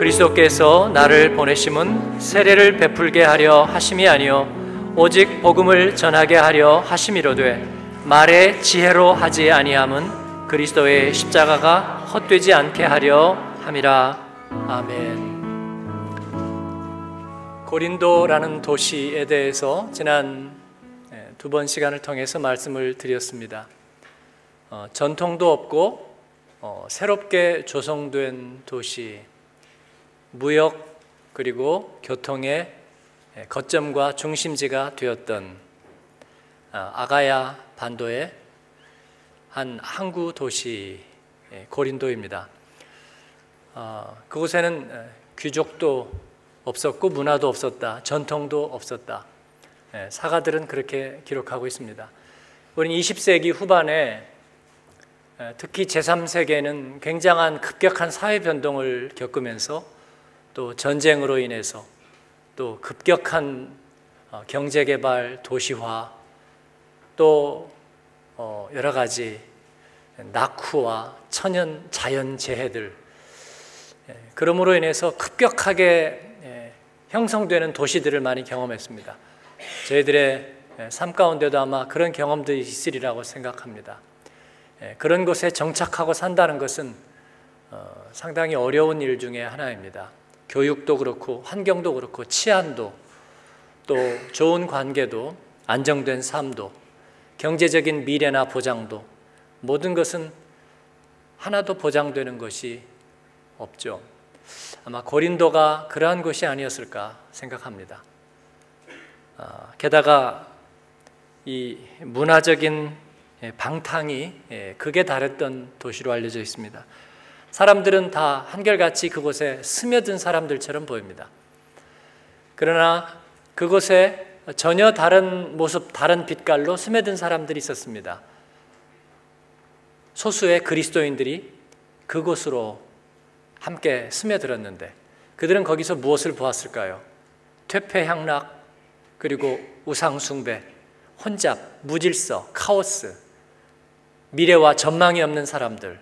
그리스도께서 나를 보내심은 세례를 베풀게 하려 하심이 아니요 오직 복음을 전하게 하려 하심이로되 말의 지혜로 하지 아니함은 그리스도의 십자가가 헛되지 않게 하려 함이라 아멘. 고린도라는 도시에 대해서 지난 예, 두번 시간을 통해서 말씀을 드렸습니다. 어, 전통도 없고 어, 새롭게 조성된 도시, 무역 그리고 교통의 예, 거점과 중심지가 되었던 아, 아가야 반도의 한 항구 도시 예, 고린도입니다. 어, 그곳에는 귀족도 없었고 문화도 없었다, 전통도 없었다. 사가들은 그렇게 기록하고 있습니다. 우리는 20세기 후반에 특히 제3세계는 굉장한 급격한 사회 변동을 겪으면서 또 전쟁으로 인해서 또 급격한 어, 경제 개발, 도시화, 또 어, 여러 가지 낙후와 천연 자연 재해들 그러므로 인해서 급격하게 형성되는 도시들을 많이 경험했습니다. 저희들의 삶 가운데도 아마 그런 경험들이 있으리라고 생각합니다. 예, 그런 곳에 정착하고 산다는 것은 어, 상당히 어려운 일 중에 하나입니다. 교육도 그렇고 환경도 그렇고 치안도 또 좋은 관계도 안정된 삶도 경제적인 미래나 보장도 모든 것은 하나도 보장되는 것이 없죠. 아마 고린도가 그러한 곳이 아니었을까 생각합니다. 아, 게다가 이 문화적인 예, 방탕이 예, 극에 달했던 도시로 알려져 있습니다. 사람들은 다 한결같이 그곳에 스며든 사람들처럼 보입니다. 그러나 그곳에 전혀 다른 모습, 다른 빛깔로 스며든 사람들이 있었습니다. 소수의 그리스도인들이 그곳으로 함께 스며들었는데 그들은 거기서 무엇을 보았을까요? 퇴폐 향락 그리고 우상숭배, 혼잡, 무질서, 카오스 미래와 전망이 없는 사람들.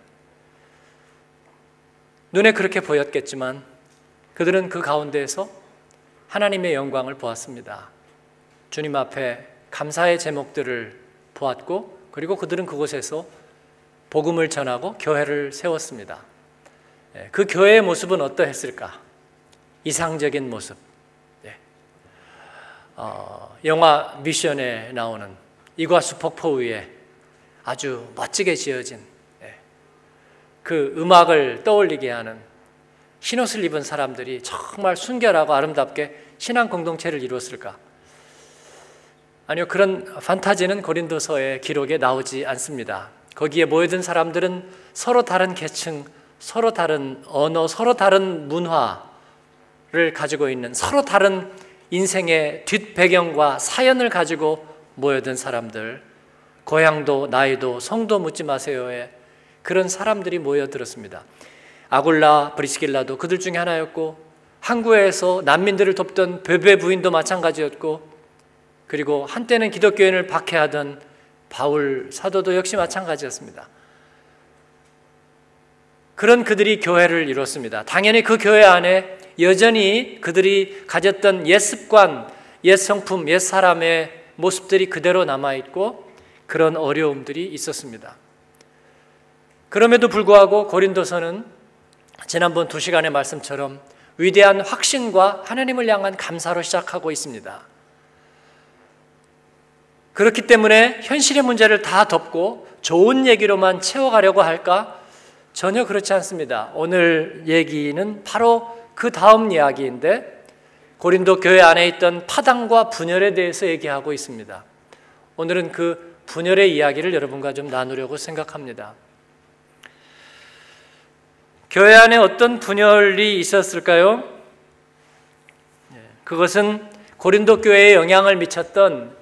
눈에 그렇게 보였겠지만 그들은 그 가운데에서 하나님의 영광을 보았습니다. 주님 앞에 감사의 제목들을 보았고 그리고 그들은 그곳에서 복음을 전하고 교회를 세웠습니다. 예, 그 교회의 모습은 어떠했을까? 이상적인 모습. 네. 어, 영화 미션에 나오는 이과수 폭포 위에 아주 멋지게 지어진 예, 그 음악을 떠올리게 하는 흰옷을 입은 사람들이 정말 순결하고 아름답게 신앙 공동체를 이루었을까? 아니요, 그런 판타지는 고린도서의 기록에 나오지 않습니다. 거기에 모여든 사람들은 서로 다른 계층, 서로 다른 언어, 서로 다른 문화를 가지고 있는 서로 다른 인생의 뒷배경과 사연을 가지고 모여든 사람들, 고향도 나이도 성도 묻지 마세요에 그런 사람들이 모여들었습니다. 아굴라 브리스길라도 그들 중에 하나였고 항구에서 난민들을 돕던 베베 부인도 마찬가지였고 그리고 한때는 기독교인을 박해하던 바울 사도도 역시 마찬가지였습니다. 그런 그들이 교회를 이뤘습니다. 당연히 그 교회 안에 여전히 그들이 가졌던 옛 습관, 옛 성품, 옛 사람의 모습들이 그대로 남아있고 그런 어려움들이 있었습니다. 그럼에도 불구하고 고린도서는 지난번 두 시간의 말씀처럼 위대한 확신과 하나님을 향한 감사로 시작하고 있습니다. 그렇기 때문에 현실의 문제를 다 덮고 좋은 얘기로만 채워가려고 할까? 전혀 그렇지 않습니다. 오늘 얘기는 바로 그 다음 이야기인데 고린도 교회 안에 있던 파당과 분열에 대해서 얘기하고 있습니다. 오늘은 그 분열의 이야기를 여러분과 좀 나누려고 생각합니다. 교회 안에 어떤 분열이 있었을까요? 예, 그것은 고린도 교회에 영향을 미쳤던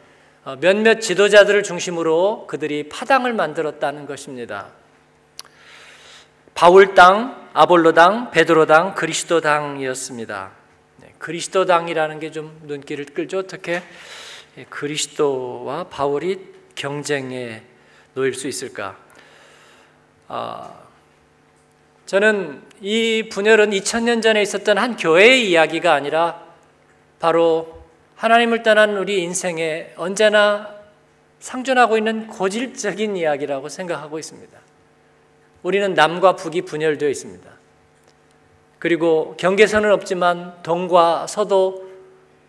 어, 몇몇 지도자들을 중심으로 그들이 파당을 만들었다는 것입니다. 바울당, 아볼로당, 베드로당, 그리스도당이었습니다. 네, 그리스도당이라는 게 좀 눈길을 끌죠. 어떻게 예, 그리스도와 바울이 경쟁에 놓일 수 있을까? 아, 저는 이 분열은 2000년 전에 있었던 한 교회의 이야기가 아니라 바로 하나님을 떠난 우리 인생에 언제나 상존하고 있는 고질적인 이야기라고 생각하고 있습니다. 우리는 남과 북이 분열되어 있습니다. 그리고 경계선은 없지만 동과 서도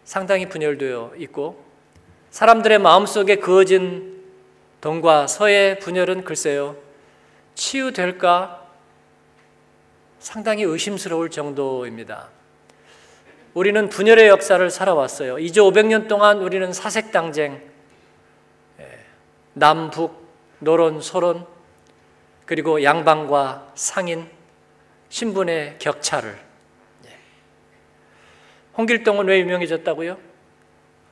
상당히 분열되어 있고 사람들의 마음속에 그어진 동과 서의 분열은 글쎄요 치유될까 상당히 의심스러울 정도입니다. 우리는 분열의 역사를 살아왔어요. 이제 500년 동안 우리는 사색 당쟁, 예, 남북, 노론, 소론, 그리고 양방과 상인, 신분의 격차를. 예. 홍길동은 왜 유명해졌다고요?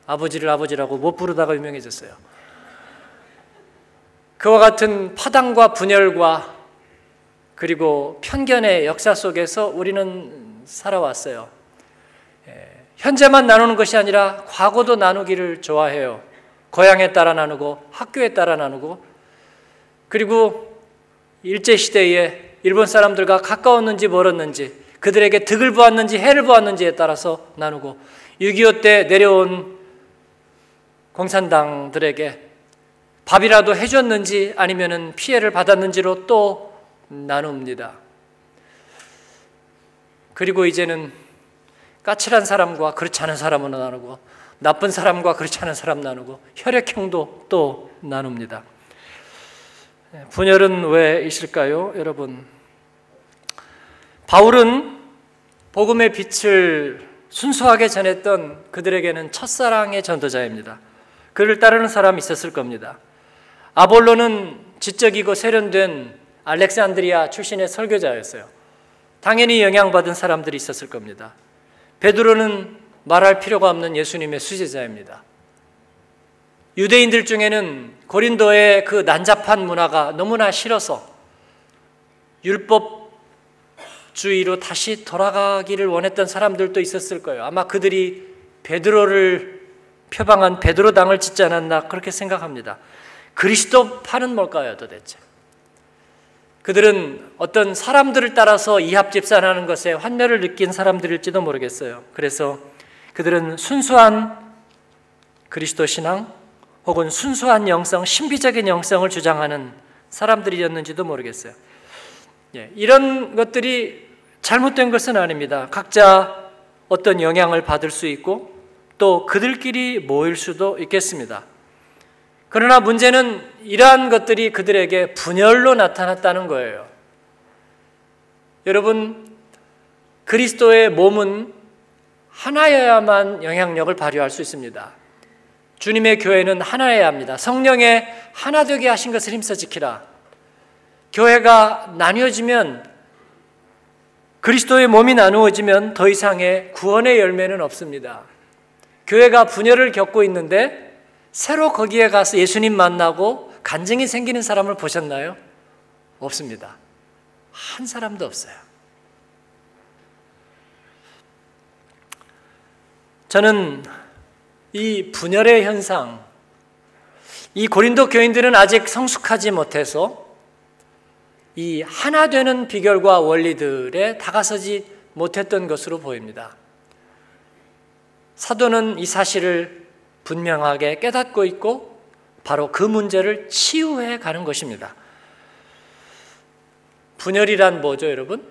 아버지를 아버지라고 못 부르다가 유명해졌어요. 그와 같은 파당과 분열과 그리고 편견의 역사 속에서 우리는 살아왔어요. 예, 현재만 나누는 것이 아니라 과거도 나누기를 좋아해요. 고향에 따라 나누고 학교에 따라 나누고 그리고 일제 시대에 일본 사람들과 가까웠는지 멀었는지 그들에게 득을 보았는지 해를 보았는지에 따라서 나누고 6.25 때 내려온 공산당들에게 밥이라도 해줬는지 아니면 피해를 받았는지로 또 나눕니다. 그리고 이제는 까칠한 사람과 그렇지 않은 사람은 나누고 나쁜 사람과 그렇지 않은 사람 나누고 혈액형도 또 나눕니다. 분열은 왜 있을까요, 여러분? 바울은 복음의 빛을 순수하게 전했던 그들에게는 첫사랑의 전도자입니다. 그를 따르는 사람이 있었을 겁니다. 아볼로는 지적이고 세련된 알렉산드리아 출신의 설교자였어요. 당연히 영향받은 사람들이 있었을 겁니다. 베드로는 말할 필요가 없는 예수님의 수제자입니다. 유대인들 중에는 고린도의 그 난잡한 문화가 너무나 싫어서 율법주의로 다시 돌아가기를 원했던 사람들도 있었을 거예요. 아마 그들이 베드로를 표방한 베드로당을 짓지 않았나 그렇게 생각합니다. 그리스도 파는 뭘까요, 도대체? 그들은 어떤 사람들을 따라서 이합집산하는 것에 환멸을 느낀 사람들일지도 모르겠어요. 그래서 그들은 순수한 그리스도 신앙 혹은 순수한 영성, 신비적인 영성을 주장하는 사람들이었는지도 모르겠어요. 예, 이런 것들이 잘못된 것은 아닙니다. 각자 어떤 영향을 받을 수 있고 또 그들끼리 모일 수도 있겠습니다. 그러나 문제는 이러한 것들이 그들에게 분열로 나타났다는 거예요. 여러분, 그리스도의 몸은 하나여야만 영향력을 발휘할 수 있습니다. 주님의 교회는 하나여야 합니다. 성령의 하나 되게 하신 것을 힘써 지키라. 교회가 나뉘어지면 그리스도의 몸이 나누어지면 더 이상의 구원의 열매는 없습니다. 교회가 분열을 겪고 있는데 새로 거기에 가서 예수님 만나고 간증이 생기는 사람을 보셨나요? 없습니다. 한 사람도 없어요. 저는 이 분열의 현상, 이 고린도 교인들은 아직 성숙하지 못해서 이 하나 되는 비결과 원리들에 다가서지 못했던 것으로 보입니다. 사도는 이 사실을 분명하게 깨닫고 있고 바로 그 문제를 치유해 가는 것입니다. 분열이란 뭐죠, 여러분?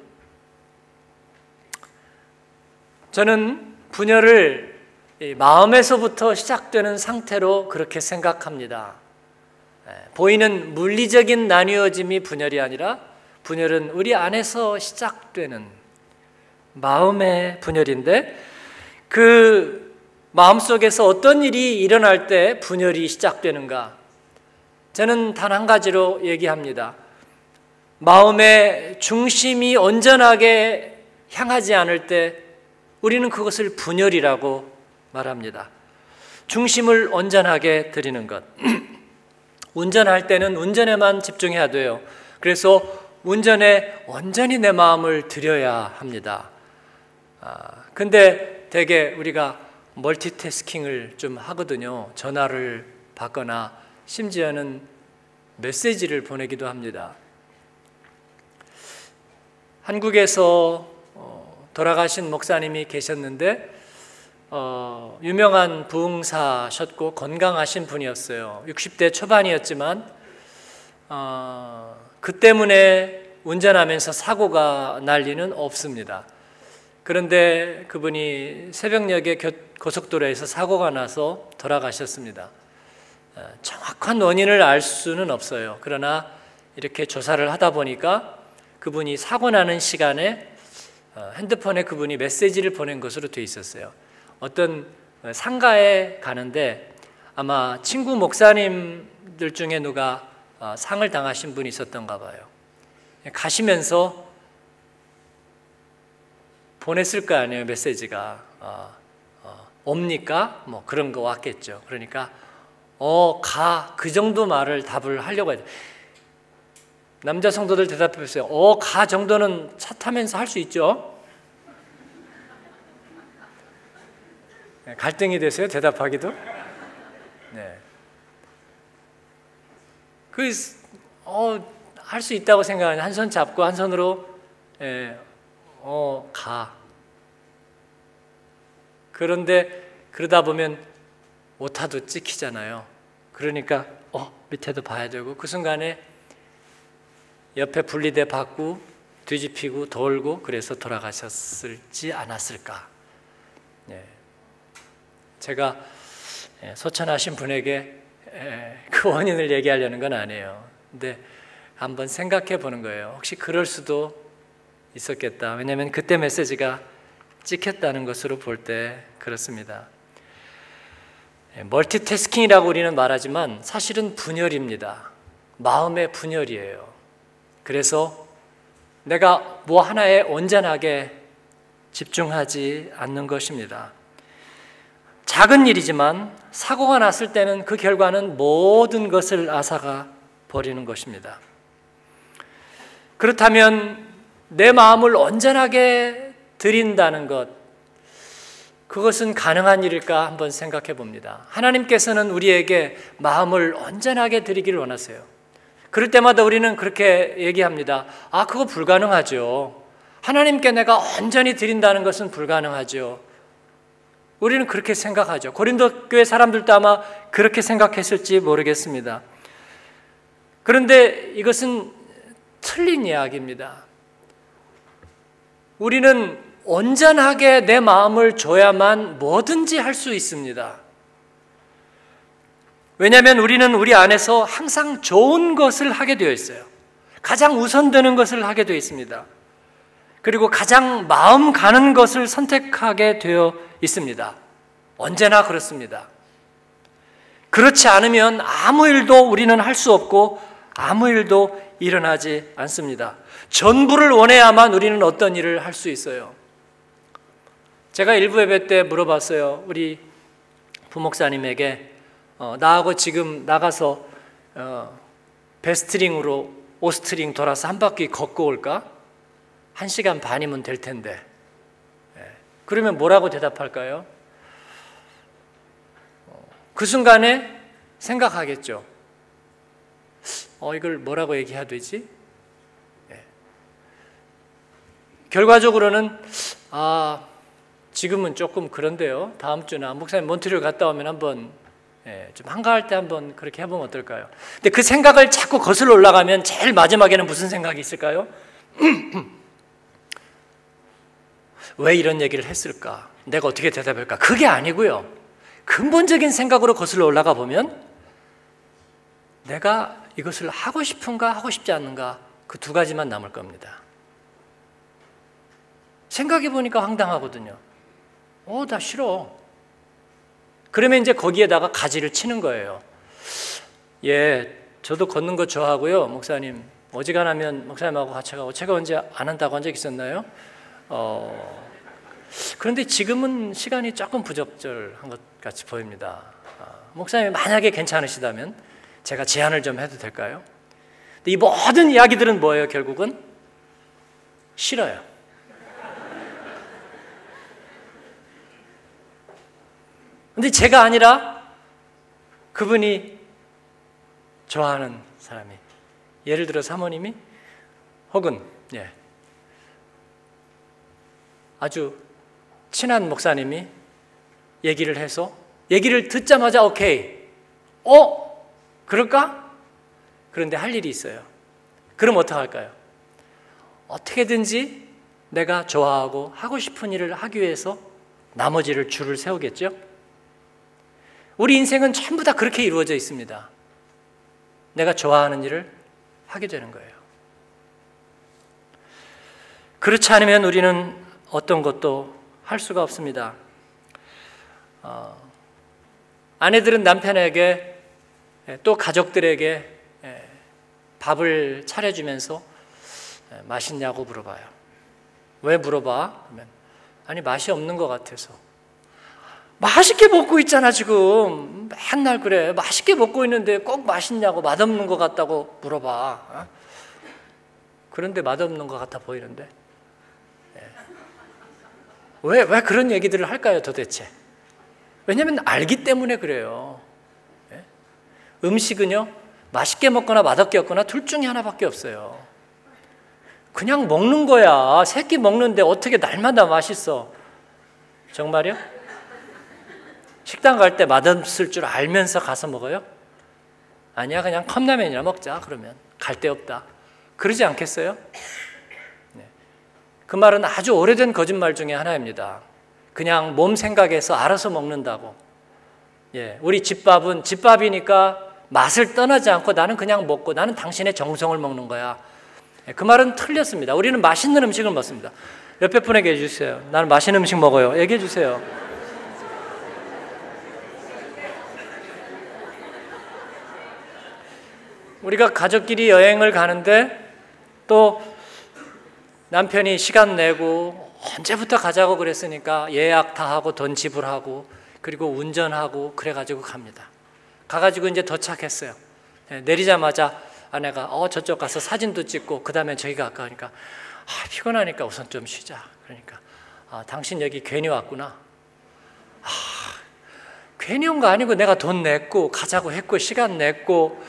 저는 분열을 마음에서부터 시작되는 상태로 그렇게 생각합니다. 예, 보이는 물리적인 나뉘어짐이 분열이 아니라 분열은 우리 안에서 시작되는 마음의 분열인데 그 마음속에서 어떤 일이 일어날 때 분열이 시작되는가? 저는 단 한 가지로 얘기합니다. 마음의 중심이 온전하게 향하지 않을 때 우리는 그것을 분열이라고 말합니다. 중심을 온전하게 드리는 것. 운전할 때는 운전에만 집중해야 돼요. 그래서 운전에 온전히 내 마음을 들여야 합니다. 아, 근데 대개 우리가 멀티태스킹을 좀 하거든요. 전화를 받거나 심지어는 메시지를 보내기도 합니다. 한국에서 어, 돌아가신 목사님이 계셨는데 어, 유명한 부흥사셨고 건강하신 분이었어요. 60대 초반이었지만 어, 그 때문에 운전하면서 사고가 날 리는 없습니다. 그런데 그분이 새벽녘에 고속도로에서 사고가 나서 돌아가셨습니다. 어, 정확한 원인을 알 수는 없어요. 그러나 이렇게 조사를 하다 보니까 그분이 사고 나는 시간에 어, 핸드폰에 그분이 메시지를 보낸 것으로 돼 있었어요. 어떤 상가에 가는데 아마 친구 목사님들 중에 누가 어, 상을 당하신 분이 있었던가 봐요. 가시면서 보냈을 거 아니에요 메시지가 어, 어, 옵니까? 뭐 그런 거 왔겠죠. 그러니까 어 가 그 정도 말을 답을 하려고 해요. 남자 성도들 대답해 보세요. 어 가 정도는 차 타면서 할 수 있죠. 네, 갈등이 되세요 대답하기도. 네. 그 어, 할 수 있다고 생각하는 한 손 잡고 한 손으로 예, 어, 가. 그런데 그러다 보면 오타도 찍히잖아요. 그러니까 어, 밑에도 봐야 되고 그 순간에 옆에 분리대 받고 뒤집히고 돌고 그래서 돌아가셨을지 않았을까. 예. 제가 예, 소천하신 분에게 예, 그 원인을 얘기하려는 건 아니에요. 근데 한번 생각해 보는 거예요. 혹시 그럴 수도 있었겠다. 왜냐하면 그때 메시지가 찍혔다는 것으로 볼 때 그렇습니다. 예, 멀티태스킹이라고 우리는 말하지만 사실은 분열입니다. 마음의 분열이에요. 그래서 내가 뭐 하나에 온전하게 집중하지 않는 것입니다. 작은 일이지만 사고가 났을 때는 그 결과는 모든 것을 앗아가 버리는 것입니다. 그렇다면 내 마음을 온전하게 드린다는 것, 그것은 가능한 일일까 한번 생각해 봅니다. 하나님께서는 우리에게 마음을 온전하게 드리기를 원하세요. 그럴 때마다 우리는 그렇게 얘기합니다. 아, 그거 불가능하죠. 하나님께 내가 온전히 드린다는 것은 불가능하죠. 우리는 그렇게 생각하죠. 고린도 교회 사람들도 아마 그렇게 생각했을지 모르겠습니다. 그런데 이것은 틀린 이야기입니다. 우리는 온전하게 내 마음을 줘야만 뭐든지 할 수 있습니다. 왜냐하면 우리는 우리 안에서 항상 좋은 것을 하게 되어 있어요. 가장 우선되는 것을 하게 되어 있습니다. 그리고 가장 마음 가는 것을 선택하게 되어 있습니다. 언제나 그렇습니다. 그렇지 않으면 아무 일도 우리는 할 수 없고 아무 일도 일어나지 않습니다. 전부를 원해야만 우리는 어떤 일을 할 수 있어요. 제가 일부 예배 때 물어봤어요. 우리 부목사님에게 어, 나하고 지금 나가서 어, 베스트링으로 오스트링 돌아서 한 바퀴 걷고 올까? 한 시간 반이면 될 텐데. 예. 그러면 뭐라고 대답할까요? 어, 그 순간에 생각하겠죠. 어, 이걸 뭐라고 얘기해야 되지? 예. 결과적으로는, 아, 지금은 조금 그런데요. 다음 주나 목사님 몬트리올 갔다 오면 한번 예, 좀 한가할 때 한번 그렇게 해보면 어떨까요? 근데 그 생각을 자꾸 거슬러 올라가면 제일 마지막에는 무슨 생각이 있을까요? 왜 이런 얘기를 했을까? 내가 어떻게 대답할까? 그게 아니고요. 근본적인 생각으로 거슬러 올라가 보면 내가 이것을 하고 싶은가 하고 싶지 않는가 그 두 가지만 남을 겁니다. 생각해 보니까 황당하거든요. 어, 나 싫어. 그러면 이제 거기에다가 가지를 치는 거예요. 예, 저도 걷는 거 좋아하고요. 목사님, 어지간하면 목사님하고 같이 가고 제가 언제 안 한다고 한 적 있었나요? 어, 그런데 지금은 시간이 조금 부적절한 것 같이 보입니다. 아, 목사님 만약에 괜찮으시다면 제가 제안을 좀 해도 될까요? 이 모든 이야기들은 뭐예요, 결국은? 싫어요. 근데 제가 아니라 그분이 좋아하는 사람이 예를 들어 사모님이 혹은 예, 아주 친한 목사님이 얘기를 해서 얘기를 듣자마자 오케이. 어? 그럴까? 그런데 할 일이 있어요. 그럼 어떡할까요? 어떻게든지 내가 좋아하고 하고 싶은 일을 하기 위해서 나머지를 줄을 세우겠죠? 우리 인생은 전부 다 그렇게 이루어져 있습니다. 내가 좋아하는 일을 하게 되는 거예요. 그렇지 않으면 우리는 어떤 것도 할 수가 없습니다. 어, 아내들은 남편에게 또 가족들에게 밥을 차려주면서 맛있냐고 물어봐요. 왜 물어봐? 그러면 아니 맛이 없는 것 같아서. 맛있게 먹고 있잖아 지금 맨날 그래 맛있게 먹고 있는데 꼭 맛있냐고 맛없는 것 같다고 물어봐 어? 그런데 맛없는 것 같아 보이는데 왜, 왜 그런 얘기들을 할까요 도대체 왜냐하면 알기 때문에 그래요 예? 음식은요 맛있게 먹거나 맛없게 먹거나 둘 중에 하나밖에 없어요 그냥 먹는 거야. 새끼 먹는데 어떻게 날마다 맛있어? 정말요? 식당 갈 때 맛없을 줄 알면서 가서 먹어요? 아니야, 그냥 컵라면이나 먹자. 그러면 갈 데 없다. 그러지 않겠어요? 네. 그 말은 아주 오래된 거짓말 중에 하나입니다. 그냥 몸 생각해서 알아서 먹는다고. 예, 우리 집밥은 집밥이니까 맛을 떠나지 않고 나는 그냥 먹고 나는 당신의 정성을 먹는 거야. 예, 그 말은 틀렸습니다. 우리는 맛있는 음식을 먹습니다. 옆에 분에게 해주세요. 나는 맛있는 음식 먹어요. 얘기해 주세요. 우리가 가족끼리 여행을 가는데 또 남편이 시간 내고 언제부터 가자고 그랬으니까 예약 다 하고 돈 지불하고 그리고 운전하고 그래가지고 갑니다. 가가지고 이제 도착했어요. 예, 내리자마자 아내가 어 저쪽 가서 사진도 찍고 그 다음에 저희 가 가니까 아, 피곤하니까 우선 좀 쉬자. 그러니까 아, 당신 여기 괜히 왔구나. 아, 괜히 온 거 아니고 내가 돈 냈고 가자고 했고 시간 냈고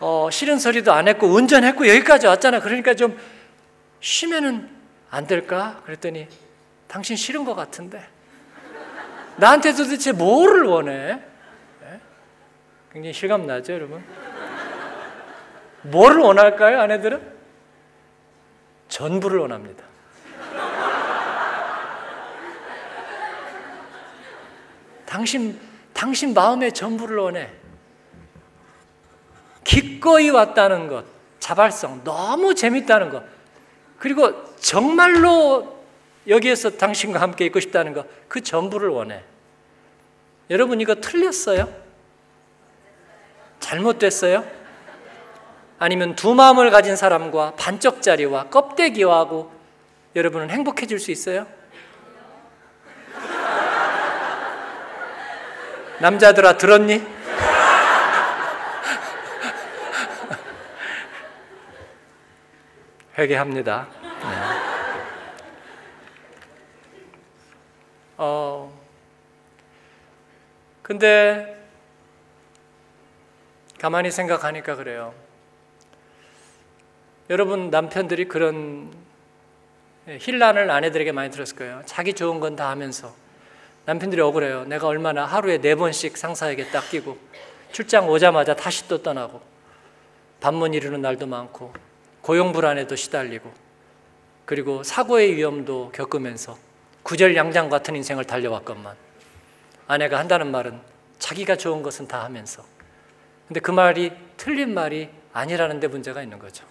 어, 싫은 소리도 안 했고 운전했고 여기까지 왔잖아. 그러니까 좀 쉬면은 안 될까? 그랬더니 당신 싫은 것 같은데 나한테 도대체 뭐를 원해? 네? 굉장히 실감 나죠, 여러분? 뭐를 원할까요, 아내들은? 전부를 원합니다. 당신, 당신 마음의 전부를 원해. 기꺼이 왔다는 것, 자발성, 너무 재밌다는 것, 그리고 정말로 여기에서 당신과 함께 있고 싶다는 것, 그 전부를 원해. 여러분, 이거 틀렸어요? 잘못됐어요? 아니면 두 마음을 가진 사람과 반쪽짜리와 껍데기와하고 여러분은 행복해질 수 있어요? 남자들아 들었니? 회개합니다. 네. 어, 근데 가만히 생각하니까 그래요. 여러분 남편들이 그런 힐난을 아내들에게 많이 들었을 거예요. 자기 좋은 건 다 하면서 남편들이 억울해요. 내가 얼마나 하루에 네 번씩 상사에게 닦이고 출장 오자마자 다시 또 떠나고 반문 이루는 날도 많고 고용 불안에도 시달리고 그리고 사고의 위험도 겪으면서 구절양장 같은 인생을 달려왔건만 아내가 한다는 말은 자기가 좋은 것은 다 하면서 근데 그 말이 틀린 말이 아니라는 데 문제가 있는 거죠.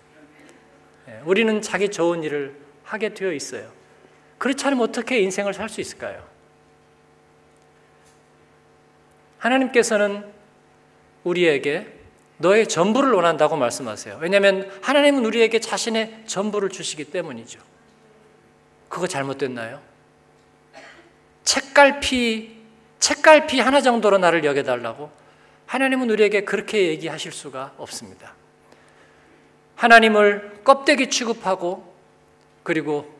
예, 우리는 자기 좋은 일을 하게 되어 있어요. 그렇지 않으면 어떻게 인생을 살 수 있을까요? 하나님께서는 우리에게 너의 전부를 원한다고 말씀하세요. 왜냐하면 하나님은 우리에게 자신의 전부를 주시기 때문이죠. 그거 잘못됐나요? 책갈피, 책갈피 하나 정도로 나를 여겨달라고 하나님은 우리에게 그렇게 얘기하실 수가 없습니다. 하나님을 껍데기 취급하고 그리고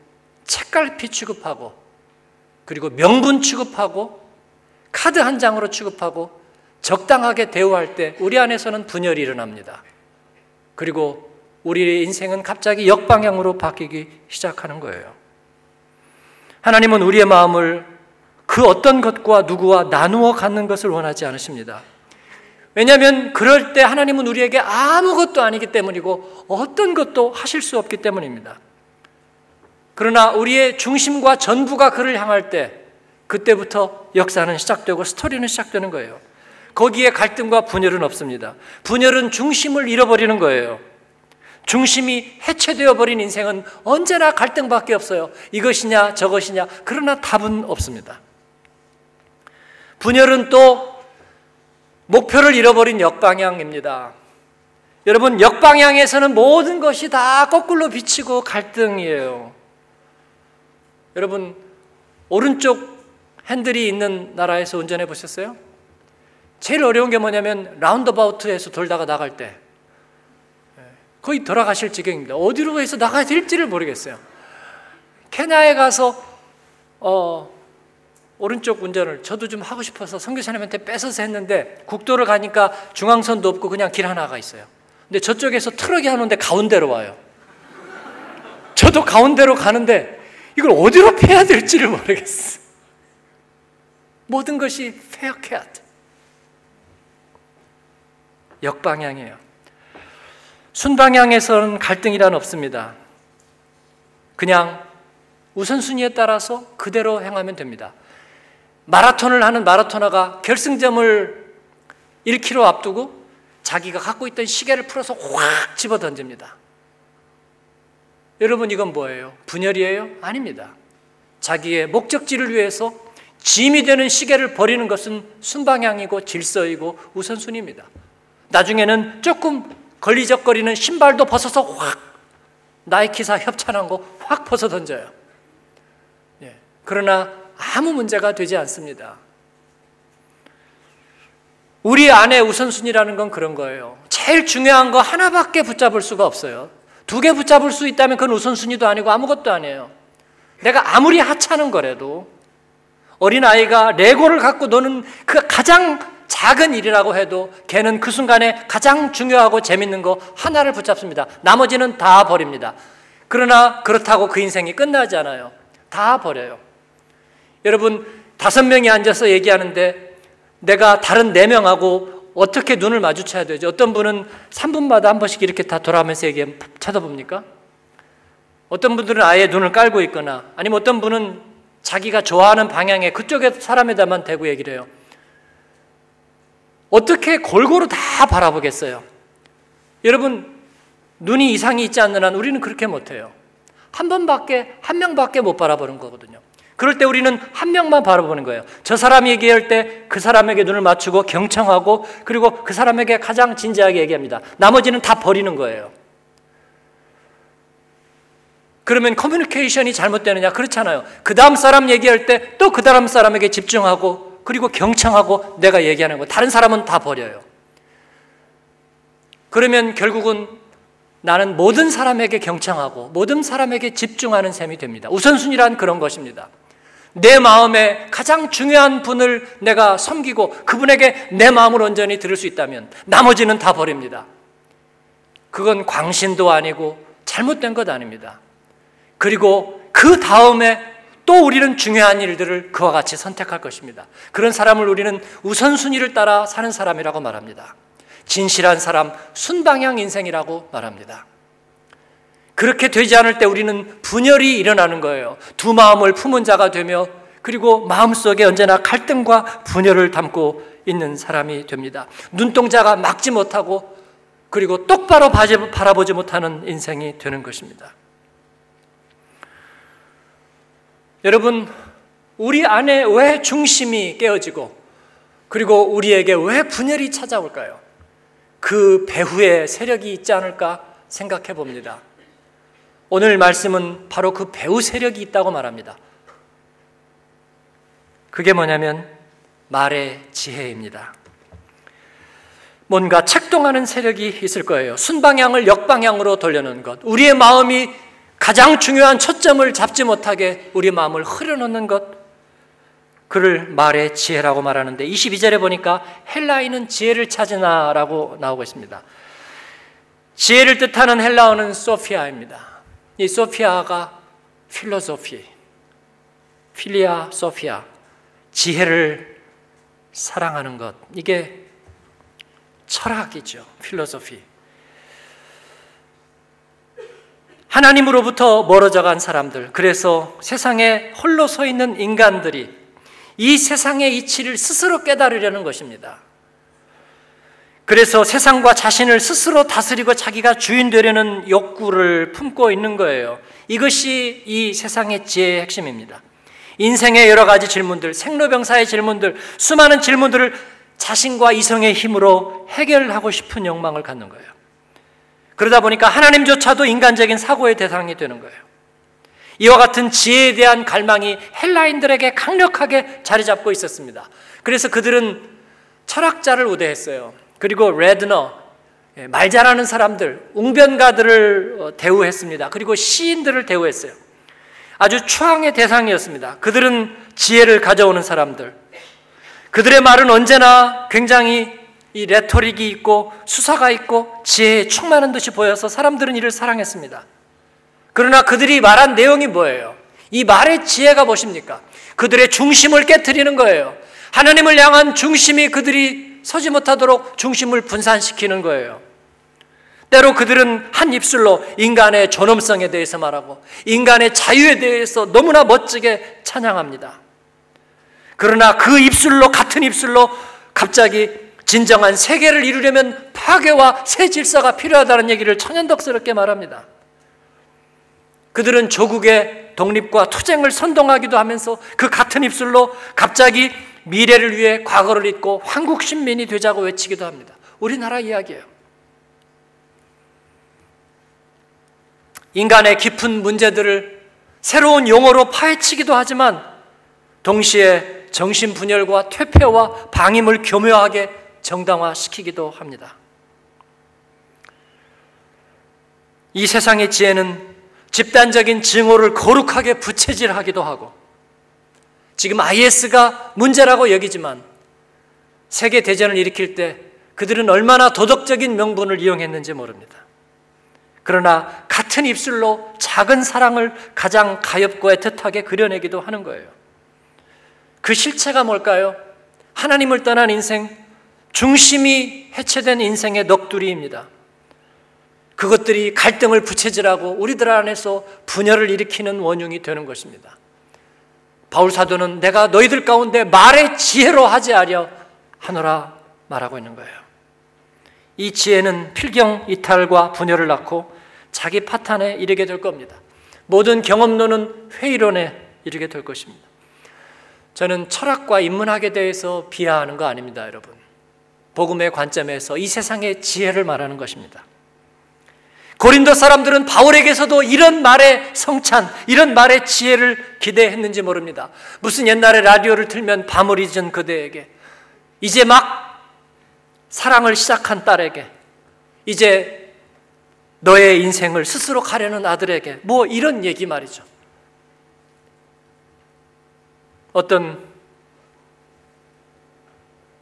책갈피 취급하고 그리고 명분 취급하고 카드 한 장으로 취급하고 적당하게 대우할 때 우리 안에서는 분열이 일어납니다. 그리고 우리의 인생은 갑자기 역방향으로 바뀌기 시작하는 거예요. 하나님은 우리의 마음을 그 어떤 것과 누구와 나누어 갖는 것을 원하지 않으십니다. 왜냐하면 그럴 때 하나님은 우리에게 아무것도 아니기 때문이고 어떤 것도 하실 수 없기 때문입니다. 그러나 우리의 중심과 전부가 그를 향할 때 그때부터 역사는 시작되고 스토리는 시작되는 거예요. 거기에 갈등과 분열은 없습니다. 분열은 중심을 잃어버리는 거예요. 중심이 해체되어 버린 인생은 언제나 갈등밖에 없어요. 이것이냐 저것이냐 그러나 답은 없습니다. 분열은 또 목표를 잃어버린 역방향입니다. 여러분 역방향에서는 모든 것이 다 거꾸로 비치고 갈등이에요. 여러분 오른쪽 핸들이 있는 나라에서 운전해 보셨어요? 제일 어려운 게 뭐냐면 라운드바우트에서 돌다가 나갈 때 예, 거의 돌아가실 지경입니다. 어디로 해서 나가야 될지를 모르겠어요. 케냐에 가서 어, 오른쪽 운전을 저도 좀 하고 싶어서 선교사님한테 뺏어서 했는데 국도를 가니까 중앙선도 없고 그냥 길 하나가 있어요. 근데 저쪽에서 트럭이 오는데 가운데로 와요. 저도 가운데로 가는데 이걸 어디로 피해야 될지를 모르겠어. 모든 것이 verkehrt. 역방향이에요. 순방향에서는 갈등이란 없습니다. 그냥 우선순위에 따라서 그대로 행하면 됩니다. 마라톤을 하는 마라토너가 결승점을 1km 앞두고 자기가 갖고 있던 시계를 풀어서 확 집어 던집니다. 여러분 이건 뭐예요? 분열이에요? 아닙니다. 자기의 목적지를 위해서 짐이 되는 시계를 버리는 것은 순방향이고 질서이고 우선순위입니다. 나중에는 조금 걸리적거리는 신발도 벗어서 확 나이키사 협찬한 거 확 벗어 던져요. 예. 그러나 아무 문제가 되지 않습니다. 우리 안에 우선순위라는 건 그런 거예요. 제일 중요한 거 하나밖에 붙잡을 수가 없어요. 두 개 붙잡을 수 있다면 그건 우선순위도 아니고 아무것도 아니에요. 내가 아무리 하찮은 거라도 어린아이가 레고를 갖고 노는 그 가장 작은 일이라고 해도 걔는 그 순간에 가장 중요하고 재밌는 거 하나를 붙잡습니다. 나머지는 다 버립니다. 그러나 그렇다고 그 인생이 끝나지 않아요. 다 버려요. 여러분, 다섯 명이 앉아서 얘기하는데 내가 다른 네 명하고 어떻게 눈을 마주쳐야 되죠? 어떤 분은 3분마다 한 번씩 이렇게 다 돌아가면서 얘기 쳐다봅니까? 어떤 분들은 아예 눈을 깔고 있거나 아니면 어떤 분은 자기가 좋아하는 방향에 그쪽에 사람에다만 대고 얘기를 해요. 어떻게 골고루 다 바라보겠어요? 여러분, 눈이 이상이 있지 않는 한 우리는 그렇게 못해요. 한 번밖에, 한 명밖에 못 바라보는 거거든요. 그럴 때 우리는 한 명만 바라보는 거예요. 저 사람이 얘기할 때 그 사람에게 눈을 맞추고 경청하고 그리고 그 사람에게 가장 진지하게 얘기합니다. 나머지는 다 버리는 거예요. 그러면 커뮤니케이션이 잘못되느냐? 그렇잖아요. 그 다음 사람 얘기할 때 또 그 다음 사람에게 집중하고 그리고 경청하고 내가 얘기하는 거. 다른 사람은 다 버려요. 그러면 결국은 나는 모든 사람에게 경청하고 모든 사람에게 집중하는 셈이 됩니다. 우선순위란 그런 것입니다. 내 마음에 가장 중요한 분을 내가 섬기고 그분에게 내 마음을 온전히 들을 수 있다면 나머지는 다 버립니다. 그건 광신도 아니고 잘못된 것 아닙니다. 그리고 그 다음에 또 우리는 중요한 일들을 그와 같이 선택할 것입니다. 그런 사람을 우리는 우선순위를 따라 사는 사람이라고 말합니다. 진실한 사람, 순방향 인생이라고 말합니다. 그렇게 되지 않을 때 우리는 분열이 일어나는 거예요. 두 마음을 품은 자가 되며 그리고 마음속에 언제나 갈등과 분열을 담고 있는 사람이 됩니다. 눈동자가 막지 못하고 그리고 똑바로 바라보지 못하는 인생이 되는 것입니다. 여러분, 우리 안에 왜 중심이 깨어지고 그리고 우리에게 왜 분열이 찾아올까요? 그 배후에 세력이 있지 않을까 생각해 봅니다. 오늘 말씀은 바로 그 배후 세력이 있다고 말합니다. 그게 뭐냐면 말의 지혜입니다. 뭔가 책동하는 세력이 있을 거예요. 순방향을 역방향으로 돌려놓은 것. 우리의 마음이 가장 중요한 초점을 잡지 못하게 우리 마음을 흐려놓는 것, 그를 말의 지혜라고 말하는데 22절에 보니까 헬라인은 지혜를 찾으나라고 나오고 있습니다. 지혜를 뜻하는 헬라어는 소피아입니다. 이 소피아가 필로소피, 필리아 소피아, 지혜를 사랑하는 것. 이게 철학이죠. 필로소피. 하나님으로부터 멀어져 간 사람들, 그래서 세상에 홀로 서 있는 인간들이 이 세상의 이치를 스스로 깨달으려는 것입니다. 그래서 세상과 자신을 스스로 다스리고 자기가 주인 되려는 욕구를 품고 있는 거예요. 이것이 이 세상의 지혜의 핵심입니다. 인생의 여러 가지 질문들, 생로병사의 질문들, 수많은 질문들을 자신과 이성의 힘으로 해결하고 싶은 욕망을 갖는 거예요. 그러다 보니까 하나님조차도 인간적인 사고의 대상이 되는 거예요. 이와 같은 지혜에 대한 갈망이 헬라인들에게 강력하게 자리 잡고 있었습니다. 그래서 그들은 철학자를 우대했어요. 그리고 레드너, 예, 말 잘하는 사람들, 웅변가들을 어, 대우했습니다. 그리고 시인들을 대우했어요. 아주 추앙의 대상이었습니다. 그들은 지혜를 가져오는 사람들. 그들의 말은 언제나 굉장히 이 레토릭이 있고 수사가 있고 지혜에 충만한 듯이 보여서 사람들은 이를 사랑했습니다. 그러나 그들이 말한 내용이 뭐예요? 이 말의 지혜가 무엇입니까? 그들의 중심을 깨뜨리는 거예요. 하나님을 향한 중심이 그들이 서지 못하도록 중심을 분산시키는 거예요. 때로 그들은 한 입술로 인간의 존엄성에 대해서 말하고 인간의 자유에 대해서 너무나 멋지게 찬양합니다. 그러나 그 입술로 같은 입술로 갑자기 진정한 세계를 이루려면 파괴와 새 질서가 필요하다는 얘기를 천연덕스럽게 말합니다. 그들은 조국의 독립과 투쟁을 선동하기도 하면서 그 같은 입술로 갑자기 미래를 위해 과거를 잊고 한국 신민이 되자고 외치기도 합니다. 우리나라 이야기예요. 인간의 깊은 문제들을 새로운 용어로 파헤치기도 하지만 동시에 정신분열과 퇴폐와 방임을 교묘하게 정당화시키기도 합니다. 이 세상의 지혜는 집단적인 증오를 거룩하게 부채질하기도 하고 지금 IS가 문제라고 여기지만 세계 대전을 일으킬 때 그들은 얼마나 도덕적인 명분을 이용했는지 모릅니다. 그러나 같은 입술로 작은 사랑을 가장 가엽고 애틋하게 그려내기도 하는 거예요. 그 실체가 뭘까요? 하나님을 떠난 인생, 중심이 해체된 인생의 넋두리입니다. 그것들이 갈등을 부채질하고 우리들 안에서 분열을 일으키는 원흉이 되는 것입니다. 바울 사도는 내가 너희들 가운데 말의 지혜로 하지 않려 하노라 말하고 있는 거예요. 이 지혜는 필경 이탈과 분열을 낳고 자기 파탄에 이르게 될 겁니다. 모든 경험론은 회의론에 이르게 될 것입니다. 저는 철학과 인문학에 대해서 비하하는 거 아닙니다, 여러분. 복음의 관점에서 이 세상의 지혜를 말하는 것입니다. 고린도 사람들은 바울에게서도 이런 말의 성찬, 이런 말의 지혜를 기대했는지 모릅니다. 무슨 옛날에 라디오를 틀면 밤을 잊은 그대에게, 이제 막 사랑을 시작한 딸에게, 이제 너의 인생을 스스로 가려는 아들에게, 뭐 이런 얘기 말이죠. 어떤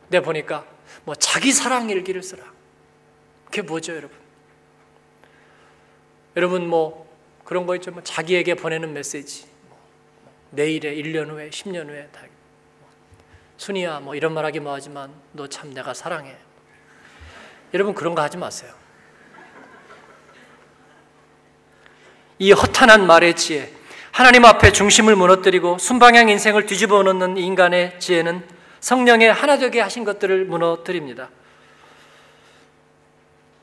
내 보니까 뭐 자기 사랑 일기를 쓰라. 그게 뭐죠, 여러분? 여러분 뭐 그런 거 있죠. 뭐 자기에게 보내는 메시지. 뭐 내일에 1년 후에 10년 후에 다 순이야 뭐 이런 말하기 뭐하지만 너 참 내가 사랑해. 여러분 그런 거 하지 마세요. 이 허탄한 말의 지혜, 하나님 앞에 중심을 무너뜨리고 순방향 인생을 뒤집어 놓는 인간의 지혜는 성령의 하나 되게 하신 것들을 무너뜨립니다.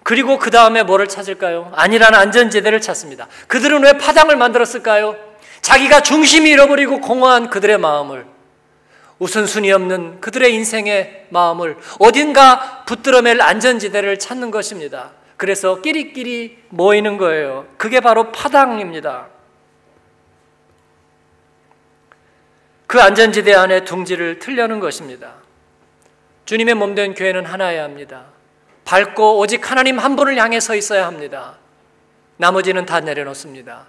그리고 그 다음에 뭐를 찾을까요? 아니라는 안전지대를 찾습니다. 그들은 왜 파당을 만들었을까요? 자기가 중심이 잃어버리고 공허한 그들의 마음을 우선순위 없는 그들의 인생의 마음을 어딘가 붙들어맬 안전지대를 찾는 것입니다. 그래서 끼리끼리 모이는 거예요. 그게 바로 파당입니다. 그 안전지대 안에 둥지를 틀려는 것입니다. 주님의 몸된 교회는 하나여야 합니다. 밝고 오직 하나님 한 분을 향해 서 있어야 합니다. 나머지는 다 내려놓습니다.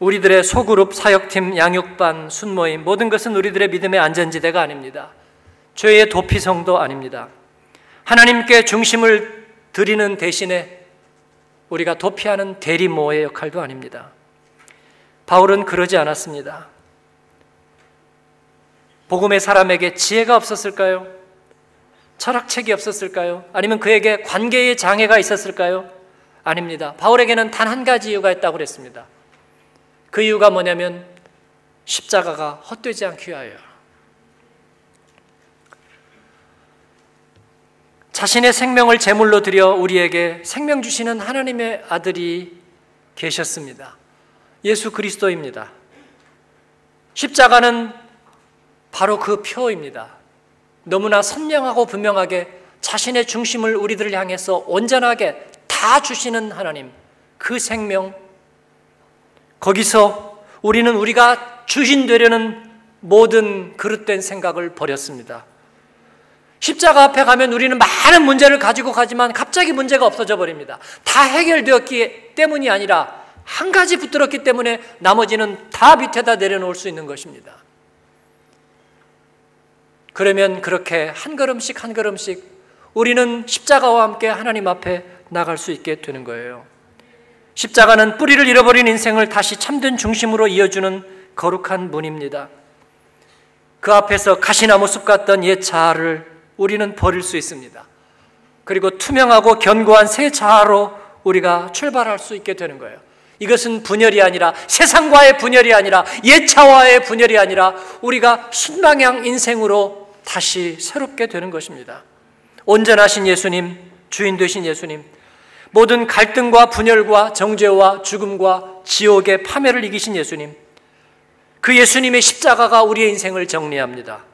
우리들의 소그룹, 사역팀, 양육반, 순모임 모든 것은 우리들의 믿음의 안전지대가 아닙니다. 죄의 도피성도 아닙니다. 하나님께 중심을 드리는 대신에 우리가 도피하는 대리모의 역할도 아닙니다. 바울은 그러지 않았습니다. 복음의 사람에게 지혜가 없었을까요? 철학책이 없었을까요? 아니면 그에게 관계의 장애가 있었을까요? 아닙니다. 바울에게는 단 한 가지 이유가 있다고 그랬습니다. 그 이유가 뭐냐면 십자가가 헛되지 않기 위하여. 자신의 생명을 제물로 드려 우리에게 생명 주시는 하나님의 아들이 계셨습니다. 예수 그리스도입니다. 십자가는 바로 그 표입니다. 너무나 선명하고 분명하게 자신의 중심을 우리들을 향해서 온전하게 다 주시는 하나님, 그 생명, 거기서 우리는 우리가 주인 되려는 모든 그릇된 생각을 버렸습니다. 십자가 앞에 가면 우리는 많은 문제를 가지고 가지만 갑자기 문제가 없어져 버립니다. 다 해결되었기 때문이 아니라 한 가지 붙들었기 때문에 나머지는 다 밑에다 내려놓을 수 있는 것입니다. 그러면 그렇게 한 걸음씩 한 걸음씩 우리는 십자가와 함께 하나님 앞에 나갈 수 있게 되는 거예요. 십자가는 뿌리를 잃어버린 인생을 다시 참된 중심으로 이어주는 거룩한 문입니다. 그 앞에서 가시나무 숲 같던 옛 자아를 우리는 버릴 수 있습니다. 그리고 투명하고 견고한 새 자아로 우리가 출발할 수 있게 되는 거예요. 이것은 분열이 아니라 세상과의 분열이 아니라 옛차와의 분열이 아니라 우리가 신방향 인생으로 다시 새롭게 되는 것입니다. 온전하신 예수님, 주인 되신 예수님, 모든 갈등과 분열과 정죄와 죽음과 지옥의 파멸을 이기신 예수님, 그 예수님의 십자가가 우리의 인생을 정리합니다.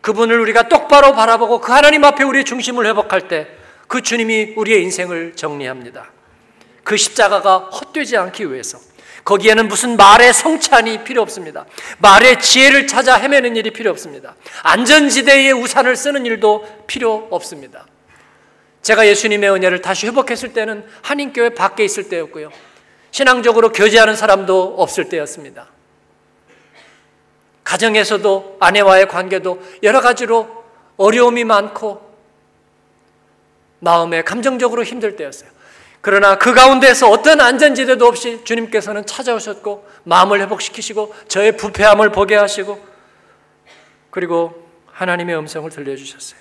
그분을 우리가 똑바로 바라보고 그 하나님 앞에 우리의 중심을 회복할 때 그 주님이 우리의 인생을 정리합니다. 그 십자가가 헛되지 않기 위해서 거기에는 무슨 말의 성찬이 필요 없습니다. 말의 지혜를 찾아 헤매는 일이 필요 없습니다. 안전지대의 우산을 쓰는 일도 필요 없습니다. 제가 예수님의 은혜를 다시 회복했을 때는 한인교회 밖에 있을 때였고요. 신앙적으로 교제하는 사람도 없을 때였습니다. 가정에서도 아내와의 관계도 여러 가지로 어려움이 많고 마음에 감정적으로 힘들 때였어요. 그러나 그 가운데서 어떤 안전지대도 없이 주님께서는 찾아오셨고 마음을 회복시키시고 저의 부패함을 보게 하시고 그리고 하나님의 음성을 들려주셨어요.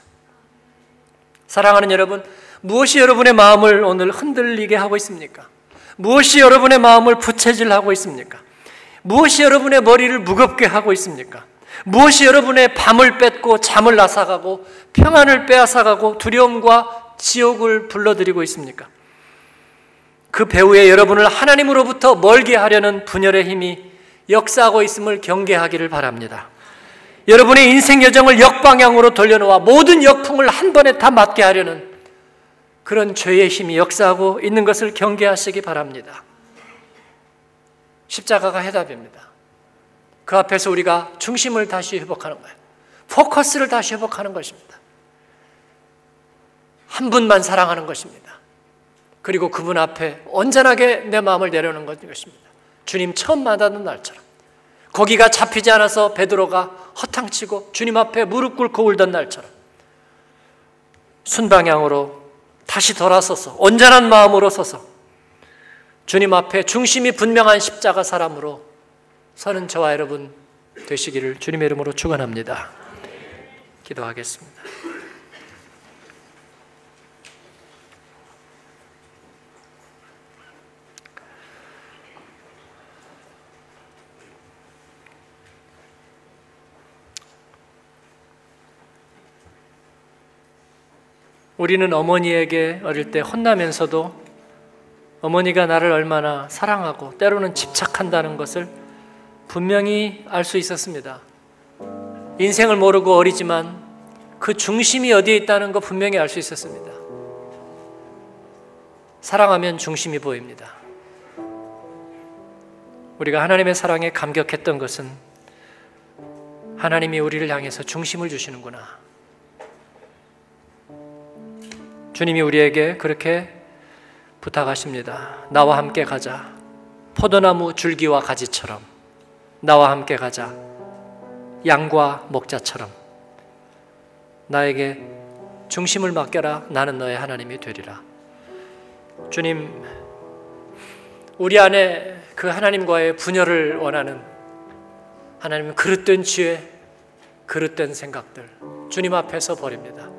사랑하는 여러분, 무엇이 여러분의 마음을 오늘 흔들리게 하고 있습니까? 무엇이 여러분의 마음을 부채질하고 있습니까? 무엇이 여러분의 머리를 무겁게 하고 있습니까? 무엇이 여러분의 밤을 뺏고 잠을 나사가고 평안을 빼앗아가고 두려움과 지옥을 불러들이고 있습니까? 그 배후에 여러분을 하나님으로부터 멀게 하려는 분열의 힘이 역사하고 있음을 경계하기를 바랍니다. 여러분의 인생 여정을 역방향으로 돌려놓아 모든 역풍을 한 번에 다 맞게 하려는 그런 죄의 힘이 역사하고 있는 것을 경계하시기 바랍니다. 십자가가 해답입니다. 그 앞에서 우리가 중심을 다시 회복하는 거예요. 포커스를 다시 회복하는 것입니다. 한 분만 사랑하는 것입니다. 그리고 그분 앞에 온전하게 내 마음을 내려놓는 것입니다. 주님 처음 만나는 날처럼. 거기가 잡히지 않아서 베드로가 허탕치고 주님 앞에 무릎 꿇고 울던 날처럼. 순방향으로 다시 돌아서서 온전한 마음으로 서서 주님 앞에 중심이 분명한 십자가 사람으로 서는 저와 여러분 되시기를 주님의 이름으로 축원합니다. 기도하겠습니다. 우리는 어머니에게 어릴 때 혼나면서도 어머니가 나를 얼마나 사랑하고 때로는 집착한다는 것을 분명히 알 수 있었습니다. 인생을 모르고 어리지만 그 중심이 어디에 있다는 거 분명히 알 수 있었습니다. 사랑하면 중심이 보입니다. 우리가 하나님의 사랑에 감격했던 것은 하나님이 우리를 향해서 중심을 주시는구나. 주님이 우리에게 그렇게 부탁하십니다. 나와 함께 가자. 포도나무 줄기와 가지처럼 나와 함께 가자. 양과 목자처럼 나에게 중심을 맡겨라. 나는 너의 하나님이 되리라. 주님, 우리 안에 그 하나님과의 분열을 원하는 하나님 그릇된 죄, 그릇된 생각들 주님 앞에서 버립니다.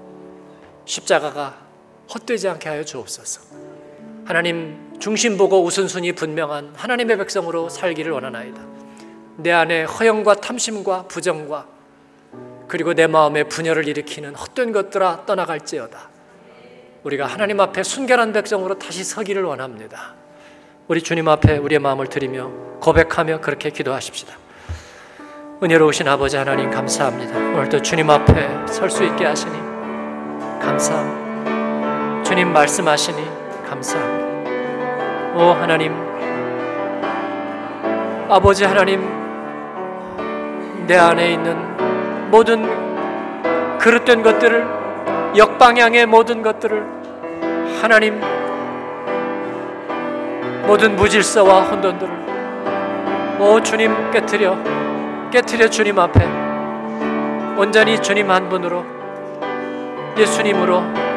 십자가가 헛되지 않게 하여 주옵소서. 하나님 중심 보고 우선순위 분명한 하나님의 백성으로 살기를 원하나이다. 내 안에 허영과 탐심과 부정과 그리고 내 마음에 분열을 일으키는 헛된 것들아 떠나갈지어다. 우리가 하나님 앞에 순결한 백성으로 다시 서기를 원합니다. 우리 주님 앞에 우리의 마음을 드리며 고백하며 그렇게 기도하십시다. 은혜로우신 아버지 하나님 감사합니다. 오늘도 주님 앞에 설 수 있게 하시니 감사합니다. 주님 말씀하시니 감사합니다. 오 하나님 아버지 하나님 내 안에 있는 모든 그릇된 것들을 역방향의 모든 것들을 하나님 모든 무질서와 혼돈들을 오 주님 깨뜨려 깨뜨려 주님 앞에 온전히 주님 한 분으로 예수님으로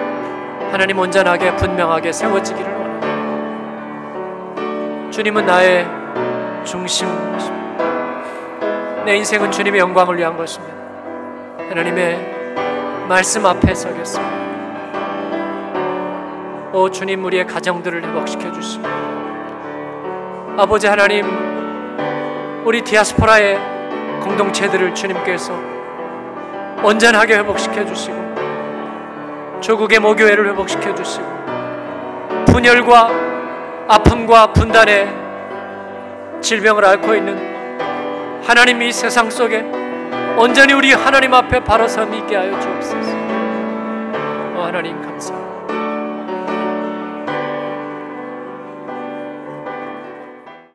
하나님 온전하게 분명하게 세워지기를 원합니다. 주님은 나의 중심 내 인생은 주님의 영광을 위한 것입니다. 하나님의 말씀 앞에 서겠습니다. 오 주님 우리의 가정들을 회복시켜 주시고 아버지 하나님 우리 디아스포라의 공동체들을 주님께서 온전하게 회복시켜 주시고 조국의 모교회를 회복시켜 주시고 분열과 아픔과 분단의 질병을 앓고 있는 하나님 이 세상 속에 온전히 우리 하나님 앞에 바로 서 있게 하여 주옵소서. 오 하나님 감사합니다.